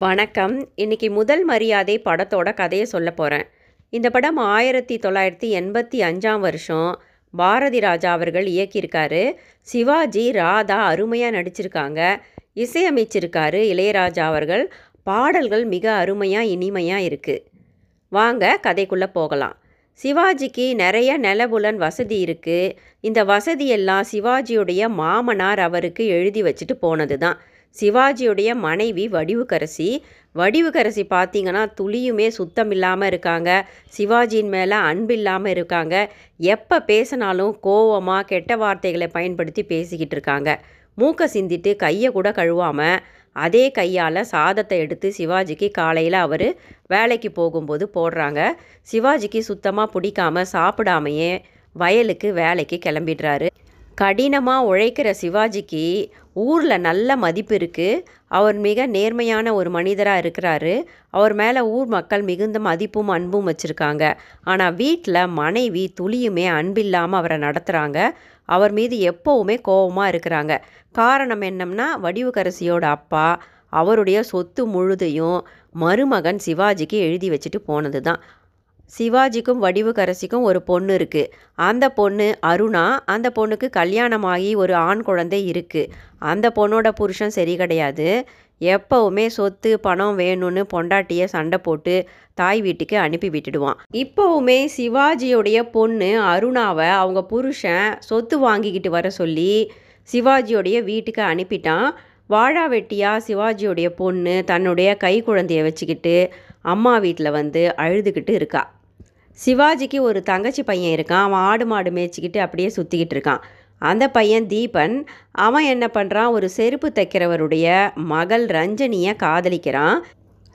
வணக்கம். இன்னைக்கு முதல் மரியாதை படத்தோட கதையை சொல்ல போகிறேன் இந்த படம் ஆயிரத்தி தொள்ளாயிரத்தி எண்பத்தி அஞ்சாம் வருஷம் பாரதி ராஜா அவர்கள் இயக்கியிருக்காரு. சிவாஜி ராதா அருமையாக நடிச்சிருக்காங்க. இசையமைச்சிருக்காரு இளையராஜா அவர்கள். பாடல்கள் மிக அருமையாக இனிமையாக இருக்குது வாங்க கதைக்குள்ளே போகலாம். சிவாஜிக்கு நிறைய நிலபுலன் வசதி இருக்குது இந்த வசதியெல்லாம் சிவாஜியுடைய மாமனார் அவருக்கு எழுதி வச்சுட்டு போனது தான் சிவாஜியுடைய மனைவி வடிவுக்கரசி. வடிவுக்கரசி பார்த்தீங்கன்னா துளியுமே சுத்தம் இல்லாமல் இருக்காங்க. சிவாஜியின் மேலே அன்பு இல்லாமல் இருக்காங்க. எப்போ பேசினாலும் கோவமாக கெட்ட வார்த்தைகளை பயன்படுத்தி பேசிக்கிட்டு இருக்காங்க. மூக்கை சிந்திட்டு கையை கூட கழுவாமல் அதே கையால் சாதத்தை எடுத்து சிவாஜிக்கு காலையில் அவர் வேலைக்கு போகும்போது போடுறாங்க. சிவாஜிக்கு சுத்தமாக பிடிக்காம சாப்பிடாமையே வயலுக்கு வேலைக்கு கிளம்பிடுறாரு. கடினமாக உழைக்கிற சிவாஜிக்கு ஊரில் நல்ல மதிப்பு இருக்குது அவர் மிக நேர்மையான ஒரு மனிதராக இருக்கிறாரு. அவர் மேலே ஊர் மக்கள் மிகுந்த மதிப்பும் அன்பும் வச்சுருக்காங்க. ஆனால் வீட்டில் மனைவி துளியுமே அன்பில்லாமல் அவரை நடத்துகிறாங்க அவர் மீது எப்போவுமே கோபமாக இருக்கிறாங்க. காரணம் என்னம்னா வடிவுக்கரசியோட அப்பா அவருடைய சொத்து முழுதையும் மருமகன் சிவாஜிக்கு எழுதி வச்சுட்டு போனது தான் சிவாஜிக்கும் வடிவுக்கரசிக்கும் ஒரு பொண்ணு இருக்குது அந்த பொண்ணு அருணா அந்த பொண்ணுக்கு கல்யாணமாகி ஒரு ஆண் குழந்தை இருக்குது அந்த பொண்ணோட புருஷன் சரி கிடையாது. எப்போவுமே சொத்து பணம் வேணும்னு பொண்டாட்டியை சண்டை போட்டு தாய் வீட்டுக்கு அனுப்பி விட்டுடுவான். இப்போவுமே சிவாஜியுடைய பொண்ணு அருணாவை அவங்க புருஷன் சொத்து வாங்கிக்கிட்டு வர சொல்லி சிவாஜியோடைய வீட்டுக்கு அனுப்பிட்டான். வாழா வெட்டியாக சிவாஜியோடைய பொண்ணு தன்னுடைய கை குழந்தைய வச்சுக்கிட்டு அம்மா வீட்டில் வந்து அழுதுகிட்டு இருக்கா. சிவாஜிக்கு ஒரு தங்கச்சி பையன் இருக்கான். அவன் ஆடு மாடு மேய்ச்சிக்கிட்டு அப்படியே சுற்றிக்கிட்டு இருக்கான். அந்த பையன் தீபன் அவன் என்ன பண்ணுறான் ஒரு செருப்பு தைக்கிறவருடைய மகள் ரஞ்சனியை காதலிக்கிறான்.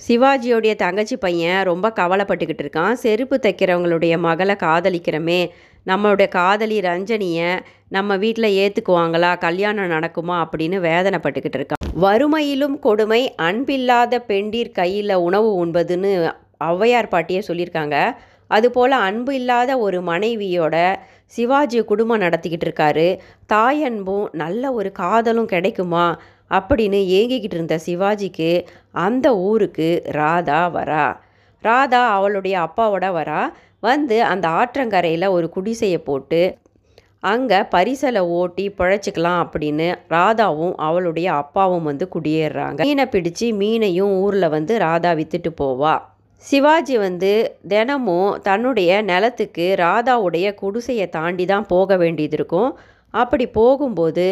சிவாஜியோடைய தங்கச்சி பையன் ரொம்ப கவலைப்பட்டுக்கிட்டு இருக்கான். செருப்பு தைக்கிறவங்களுடைய மகளை காதலிக்கிறோமே நம்மளுடைய காதலி ரஞ்சனியை நம்ம வீட்டில் ஏற்றுக்குவாங்களா கல்யாணம் நடக்குமா? அப்படின்னு வேதனைப்பட்டுக்கிட்டு இருக்கான். வறுமையிலும் கொடுமை அன்பில்லாத பெண்டீர் கையில் உணவு உண்பதுன்னு ஔவையார் பாட்டியே சொல்லியிருக்காங்க. அதுபோல் அன்பு இல்லாத ஒரு மனைவியோட சிவாஜி குடும்பம் நடத்திக்கிட்டு இருக்காரு. தாய் அன்பும் நல்ல ஒரு காதலும் கிடைக்குமா? அப்படின்னு ஏங்கிக்கிட்டு இருந்த சிவாஜிக்கு அந்த ஊருக்கு ராதா வரா. ராதா அவளுடைய அப்பாவோட வரா. வந்து அந்த ஆற்றங்கரையில் ஒரு குடிசையை போட்டு அங்கே பரிசலை ஓட்டி பிழைச்சிக்கலாம் அப்படின்னு ராதாவும் அவளுடைய அப்பாவும் வந்து குடியேறுறாங்க. மீனை பிடிச்சி மீனையும் ஊரில் வந்து ராதா விற்றுட்டு போவா. சிவாஜி வந்து தினமும் தன்னுடைய நிலத்துக்கு ராதாவுடைய குடிசையை தாண்டி தான் போக வேண்டியது இருக்கும். அப்படி போகும்போது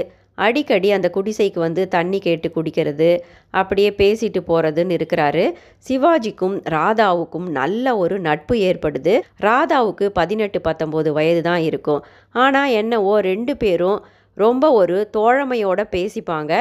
அடிக்கடி அந்த குடிசைக்கு வந்து தண்ணி கேட்டு குடிக்கிறது அப்படியே பேசிட்டு போகிறதுன்னு இருக்கிறாரு. சிவாஜிக்கும் ராதாவுக்கும் நல்ல ஒரு நட்பு ஏற்படுது. ராதாவுக்கு பதினெட்டு பத்தொம்போது வயது தான் இருக்கும். ஆனால் என்னவோ ரெண்டு பேரும் ரொம்ப ஒரு தோழமையோட பேசிப்பாங்க.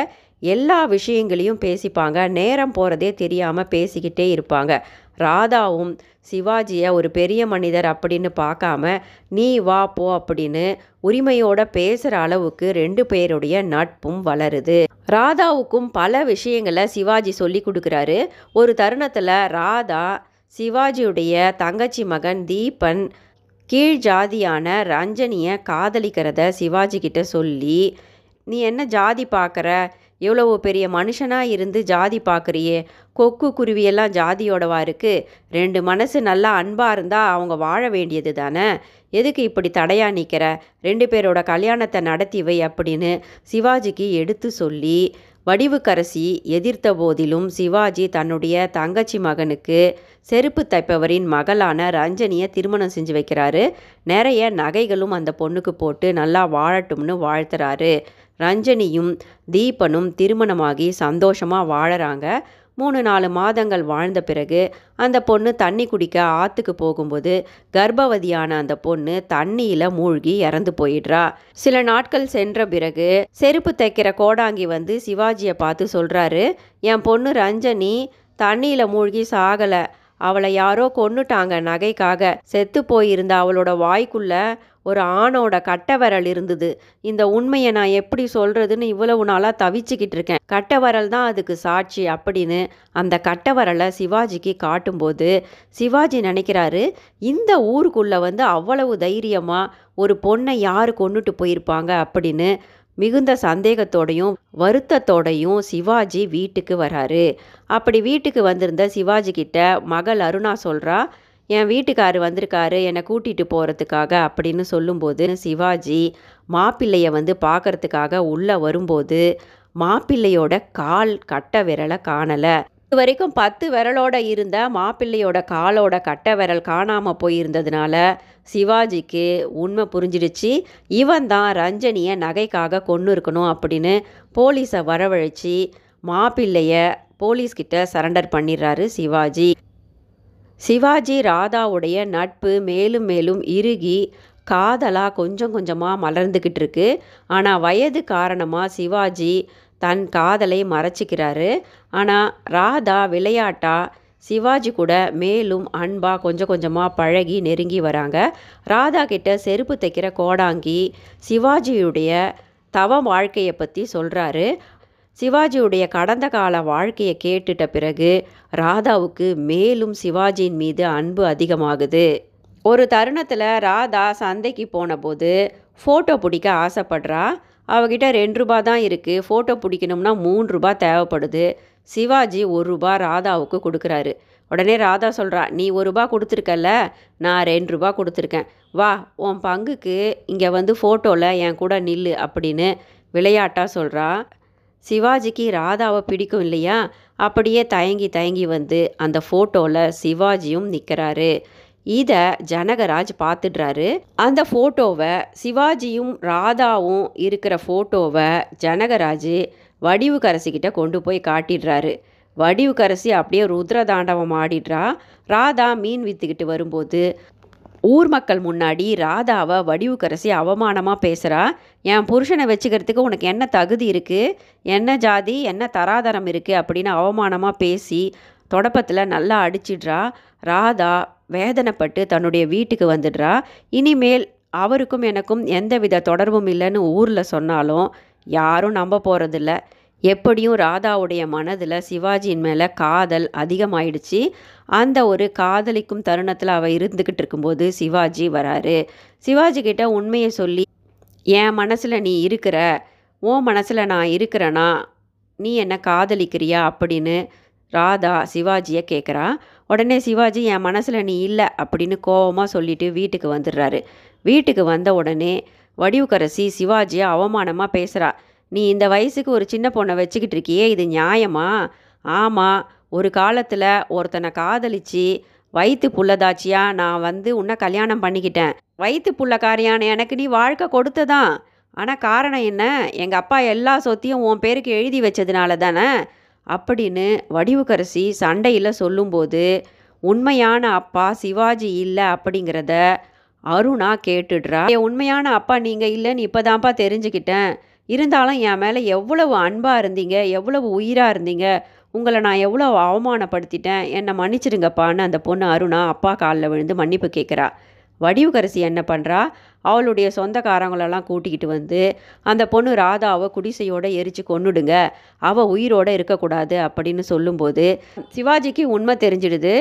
எல்லா விஷயங்களையும் பேசிப்பாங்க. நேரம் போகிறதே தெரியாமல் பேசிக்கிட்டே இருப்பாங்க. ராதாவும் சிவாஜியை ஒரு பெரிய மனிதர் அப்படின்னு பார்க்காம நீ வா போ அப்படின்னு உரிமையோட பேசுகிற அளவுக்கு ரெண்டு பேருடைய நட்பும் வளருது. ராதாவுக்கும் பல விஷயங்களை சிவாஜி சொல்லி கொடுக்குறாரு. ஒரு தருணத்தில் ராதா சிவாஜியுடைய தங்கச்சி மகன் தீபன் கீழ் ஜாதியான ரஞ்சனியை காதலிக்கிறத சிவாஜி கிட்ட சொல்லி நீ என்ன ஜாதி பார்க்குற எவ்வளவு பெரிய மனுஷனாக இருந்து ஜாதி பார்க்குறியே கொக்கு குருவியெல்லாம் ஜாதியோடவா இருக்குது ரெண்டு மனசு நல்லா அன்பாக இருந்தால் அவங்க வாழ வேண்டியது தானே? எதுக்கு இப்படி தடையாக நிற்கிற ரெண்டு பேரோட கல்யாணத்தை நடத்தி வை அப்படின்னு சிவாஜிக்கு எடுத்து சொல்லி வடிவுக்கரசி எதிர்த்த போதிலும் சிவாஜி தன்னுடைய தங்கச்சி மகனுக்கு செருப்பு தைப்பவரின் மகளான ரஞ்சனியை திருமணம் செஞ்சு வைக்கிறாரு. நிறைய நகைகளும் அந்த பொண்ணுக்கு போட்டு நல்லா வாழட்டும்னு வாழ்த்துறாரு. ரஞ்சனியும் தீபனும் திருமணமாகி சந்தோஷமாக வாழறாங்க. மூணு நாலு மாதங்கள் வாழ்ந்த பிறகு அந்த பொண்ணு தண்ணி குடிக்க ஆற்றுக்கு போகும்போது கர்ப்பவதியான அந்த பொண்ணு தண்ணியில் மூழ்கி இறந்து போயிடுறா. சில நாட்கள் சென்ற பிறகு செருப்பு தைக்கிற கோடாங்கி வந்து சிவாஜியை பார்த்து சொல்கிறாரு என் பொண்ணு ரஞ்சனி தண்ணியில் மூழ்கி சாகலை. அவளை யாரோ கொன்னுட்டாங்க நகைக்காக. செத்து போயிருந்த அவளோட வாய்க்குள்ள ஒரு ஆணோட கட்டைவரல் இருந்தது. இந்த உண்மையை நான் எப்படி சொல்கிறதுன்னு இவ்வளவு நாளாக தவிச்சுக்கிட்டு இருக்கேன். கட்டை தான் அதுக்கு சாட்சி அப்படின்னு அந்த கட்டைவரலை சிவாஜிக்கு காட்டும்போது சிவாஜி நினைக்கிறாரு இந்த ஊருக்குள்ளே வந்து அவ்வளவு தைரியமாக ஒரு பொண்ணை யார் கொண்டுட்டு போயிருப்பாங்க அப்படின்னு மிகுந்த சந்தேகத்தோடையும் வருத்தத்தோடையும் சிவாஜி வீட்டுக்கு வராரு. அப்படி வீட்டுக்கு வந்திருந்த சிவாஜி கிட்ட மகள் அருணா சொல்கிறா என் வீட்டுக்காரு வந்திருக்காரு என்னை கூட்டிகிட்டு போகிறதுக்காக அப்படின்னு சொல்லும்போது சிவாஜி மாப்பிள்ளையை வந்து பார்க்கறதுக்காக உள்ளே வரும்போது மாப்பிள்ளையோட கால் கட்ட விரலை காணலை. இது வரைக்கும் பத்து விரலோட இருந்த மாப்பிள்ளையோட காலோட கட்ட விரல் காணாமல் போயிருந்ததுனால சிவாஜிக்கு உண்மை புரிஞ்சிடுச்சு. இவன் தான் ரஞ்சனியை நகைக்காக கொண்டு இருக்கணும் அப்படின்னு போலீஸை வரவழைச்சி மாப்பிள்ளைய போலீஸ்கிட்ட சரண்டர் பண்ணிடுறாரு சிவாஜி. சிவாஜி ராதாவுடைய நட்பு மேலும் மேலும் இறுகி காதலாக கொஞ்சம் கொஞ்சமாக மலர்ந்துக்கிட்டு இருக்கு. ஆனால் வயது காரணமாக சிவாஜி தன் காதலை மறைச்சிக்கிறாரு. ஆனால் ராதா விளையாட்டாக சிவாஜி கூட மேலும் அன்பாக கொஞ்சம் கொஞ்சமாக பழகி நெருங்கி வராங்க. ராதா கிட்ட செருப்பு தைக்கிற கோடாங்கி சிவாஜியுடைய தவ வாழ்க்கையை பற்றி சொல்கிறாரு சிவாஜியுடைய கடந்த கால வாழ்க்கையை கேட்டுட்ட பிறகு ராதாவுக்கு மேலும் சிவாஜியின் மீது அன்பு அதிகமாகுது. ஒரு தருணத்தில் ராதா சந்தைக்கு போனபோது ஃபோட்டோ பிடிக்க ஆசைப்படுறா. அவகிட்ட ரெண்டு ரூபா தான் இருக்குது ஃபோட்டோ பிடிக்கணும்னா மூணு ரூபா தேவைப்படுது. சிவாஜி ஒரு ரூபா ராதாவுக்கு கொடுக்குறாரு. உடனே ராதா சொல்கிறா நீ ஒரு ரூபா கொடுத்துருக்கல்ல? நான் ரெண்டு ரூபா கொடுத்துருக்கேன். வா உன் பங்குக்கு இங்கே வந்து ஃபோட்டோவில் என் கூட நில்லு அப்படின்னு விளையாட்டாக சொல்கிறா சிவாஜிக்கு ராதாவை பிடிக்கும் இல்லையா? அப்படியே தயங்கி தயங்கி வந்து அந்த ஃபோட்டோவில் சிவாஜியும் நிற்கிறாரு இதை ஜனகராஜ் பார்த்துடுறாரு அந்த ஃபோட்டோவை சிவாஜியும் ராதாவும் இருக்கிற ஃபோட்டோவை ஜனகராஜ் வடிவுக்கரசிக்கிட்ட கொண்டு போய் காட்டிடுறாரு. வடிவுக்கரசி அப்படியே ருத்ர தாண்டவம் ஆடிடுறா. ராதா மீன் விற்றுக்கிட்டு வரும்போது ஊர் மக்கள் முன்னாடி ராதாவை வடிவுக்கரசி அவமானமாக பேசுகிறா என் புருஷனை வச்சுக்கிறதுக்கு உனக்கு என்ன தகுதி இருக்குது என்ன ஜாதி? என்ன தராதரம் இருக்குது அப்படின்னு அவமானமாக பேசி தொடப்பத்தில் நல்லா அடிச்சிடுறா. ராதா வேதனைப்பட்டு தன்னுடைய வீட்டுக்கு வந்துடுறா. இனிமேல் அவருக்கும் எனக்கும் எந்தவித தொடர்பும் இல்லைன்னு ஊரில் சொன்னாலும் யாரும் நம்ப போகிறதில்ல எப்படியும் ராதாவுடைய மனதில் சிவாஜியின் மேலே காதல் அதிகமாயிடுச்சு. அந்த ஒரு காதலிக்கும் தருணத்தில் அவள் இருந்துக்கிட்டு இருக்கும்போது சிவாஜி வராரு. சிவாஜி கிட்ட உண்மையை சொல்லி என் மனசில் நீ இருக்கிற உன் மனசில் நான் இருக்கிறேனா? நீ என்ன காதலிக்கிறியா? அப்படின்னு ராதா சிவாஜியை கேட்குறா உடனே சிவாஜி என் மனசில் நீ இல்லை அப்படின்னு கோபமாக சொல்லிட்டு வீட்டுக்கு வந்துடுறாரு. வீட்டுக்கு வந்த உடனே வடிவுக்கரசி சிவாஜியை அவமானமாக பேசுகிறா நீ இந்த வயசுக்கு ஒரு சின்ன பொண்ணை வச்சுக்கிட்டு இருக்கியே இது நியாயமா? ஆமாம் ஒரு காலத்தில் ஒருத்தனை காதலிச்சு வயிற்று புள்ளதாச்சியா நான் வந்து உன்னை கல்யாணம் பண்ணிக்கிட்டேன். வயிற்று புள்ளக்காரியான எனக்கு நீ வாழ்க்கை கொடுத்ததான். ஆனால் காரணம் என்ன? எங்கள் அப்பா எல்லா சொத்தையும் உன் பேருக்கு எழுதி வச்சதுனால தானே? அப்படின்னு வடிவுக்கரசி சண்டையில் சொல்லும்போது உண்மையான அப்பா சிவாஜி இல்லை அப்படிங்கிறத அருணா கேட்டுடுறா என் உண்மையான அப்பா நீங்கள் இல்லைன்னு இப்போதான்ப்பா தெரிஞ்சுக்கிட்டேன். இருந்தாலும் என் மேலே எவ்வளவு அன்பாக இருந்தீங்க எவ்வளவு உயிராக இருந்தீங்க உங்களை நான் எவ்வளோ அவமானப்படுத்திட்டேன் என்னை மன்னிச்சிடுங்கப்பான்னு அந்த பொண்ணு அருணா அப்பா காலில் விழுந்து மன்னிப்பு கேட்குறா வடிவுகரசி என்ன பண்ணுறா அவளுடைய சொந்தக்காரங்களெல்லாம் கூட்டிக்கிட்டு வந்து அந்த பொண்ணு ராதாவை குடிசையோடு எரித்து கொன்னுடுங்க. அவள் உயிரோடு இருக்கக்கூடாது அப்படின்னு சொல்லும்போது சிவாஜிக்கு உண்மை தெரிஞ்சிடுது.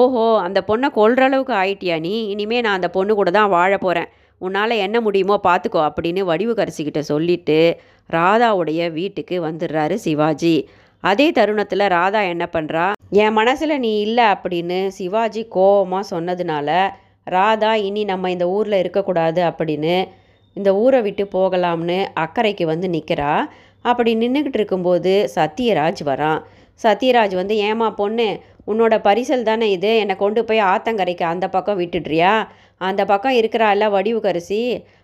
ஓஹோ அந்த பொண்ணை கொல்ற அளவுக்கு ஆயிட்டியா நீ? இனிமே நான் அந்த பொண்ணு கூட தான் வாழ போகிறேன் உன்னால் என்ன முடியுமோ பார்த்துக்கோ அப்படின்னு வடிவுகரசிக்கிட்ட சொல்லிட்டு ராதாவுடைய வீட்டுக்கு வந்துடுறாரு சிவாஜி. அதே தருணத்தில் ராதா என்ன பண்ணுறா என் மனசில் நீ இல்லை அப்படின்னு சிவாஜி கோபமாக சொன்னதுனால ராதா இனி நம்ம இந்த ஊரில் இருக்கக்கூடாது அப்படின்னு இந்த ஊரை விட்டு போகலாம்னு அக்கறைக்கு வந்து நிற்கிறா அப்படி நின்றுக்கிட்டு இருக்கும்போது சத்யராஜ் வரான் சத்யராஜ் வந்து ஏமா பொண்ணு உன்னோட பரிசல் தானே இது? என்னை கொண்டு போய் ஆத்தங்கரைக்கு அந்த பக்கம் விட்டுடுறியா? அந்த பக்கம் இருக்கிறாள்ல வடிவுக்கரிசி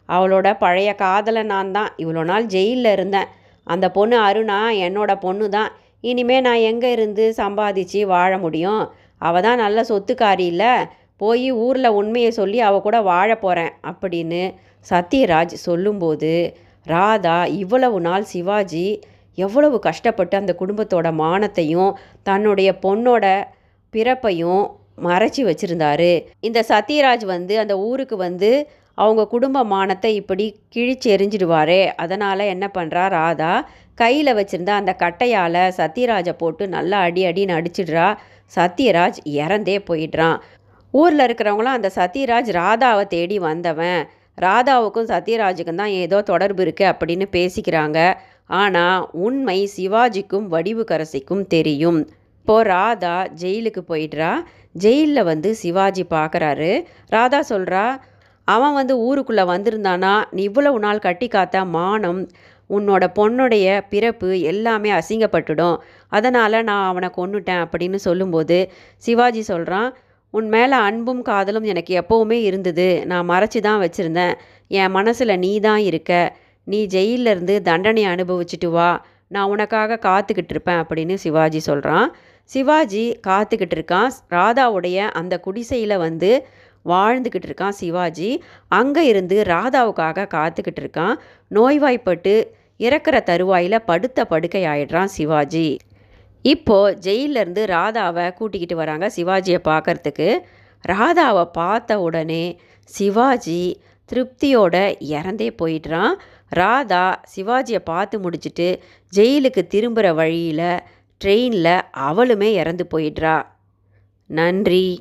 அவளோட பழைய காதலை நான் தான். இவ்வளோ நாள் ஜெயிலில் இருந்தேன். அந்த பொண்ணு அருணா என்னோட பொண்ணு தான். இனிமே நான் எங்கே இருந்து சம்பாதிச்சு வாழ முடியும்? அவள் தான் நல்ல சொத்துக்காரி இல்லை. போய் ஊரில் உண்மையை சொல்லி அவள் கூட வாழ போகிறேன் அப்படின்னு சத்யராஜ் சொல்லும்போது ராதா இவ்வளவு நாள் சிவாஜி எவ்வளவு கஷ்டப்பட்டு அந்த குடும்பத்தோட மானத்தையும் தன்னுடைய பொண்ணோட பிறப்பையும் மறைச்சி வச்சுருந்தாரு. இந்த சத்யராஜ் வந்து அந்த ஊருக்கு வந்து அவங்க குடும்ப மானத்தை இப்படி கிழிச்சு எரிஞ்சிடுவாரே அதனால் என்ன பண்ணுறா ராதா? கையில் வச்சுருந்த அந்த கட்டையால் சத்யராஜை போட்டு நல்லா அடி அடின்னு அடிச்சிடுறா. சத்யராஜ் இறந்தே போயிடுறான். ஊரில் இருக்கிறவங்களாம் அந்த சத்யராஜ் ராதாவை தேடி வந்தவன். ராதாவுக்கும் சத்யராஜுக்கும் தான் ஏதோ தொடர்பு இருக்குது அப்படின்னு பேசிக்கிறாங்க. ஆனால் உண்மை சிவாஜிக்கும் வடிவுக்கரசிக்கும் தெரியும். இப்போது ராதா ஜெயிலுக்கு போயிடுறா. ஜெயிலில் வந்து சிவாஜி பார்க்குறாரு ராதா சொல்கிறா அவன் வந்து ஊருக்குள்ளே வந்திருந்தானா? நீ இவ்வளவு நாள் கட்டி காத்த மானம் உன்னோட பொண்ணுடைய பிறப்பு எல்லாமே அசிங்கப்பட்டுடும். அதனால் நான் அவனை கொண்டுட்டேன் அப்படின்னு சொல்லும்போது சிவாஜி சொல்கிறான் உன் மேலே அன்பும் காதலும் எனக்கு எப்போவுமே இருந்தது. நான் மறைச்சி தான் வச்சுருந்தேன். என் மனசில் நீ தான் இருக்க. நீ ஜெயிலில் இருந்து தண்டனை அனுபவிச்சுட்டு வா. நான் உனக்காக காத்துக்கிட்டு இருப்பேன் அப்படின்னு சிவாஜி சொல்கிறான் சிவாஜி காத்துக்கிட்டு இருக்கான். ராதாவுடைய அந்த குடிசையில் வந்து வாழ்ந்துக்கிட்டு இருக்கான் சிவாஜி. அங்கே இருந்து ராதாவுக்காக காத்துக்கிட்டு இருக்கான். நோய்வாய்ப்பட்டு இறக்குற தருவாயில் படுத்த படுக்கை ஆயிடுறான் சிவாஜி. இப்போது ஜெயிலேருந்து ராதாவை கூட்டிக்கிட்டு வராங்க சிவாஜியை பார்க்கறதுக்கு. ராதாவை பார்த்த உடனே சிவாஜி திருப்தியோட இறந்தே போயிடுறான். ராதா சிவாஜியை பார்த்து முடிச்சுட்டு ஜெயிலுக்கு திரும்புகிற வழியில் ட்ரெயினில் அவளுமே இறந்து போயிடுறா. நன்றி.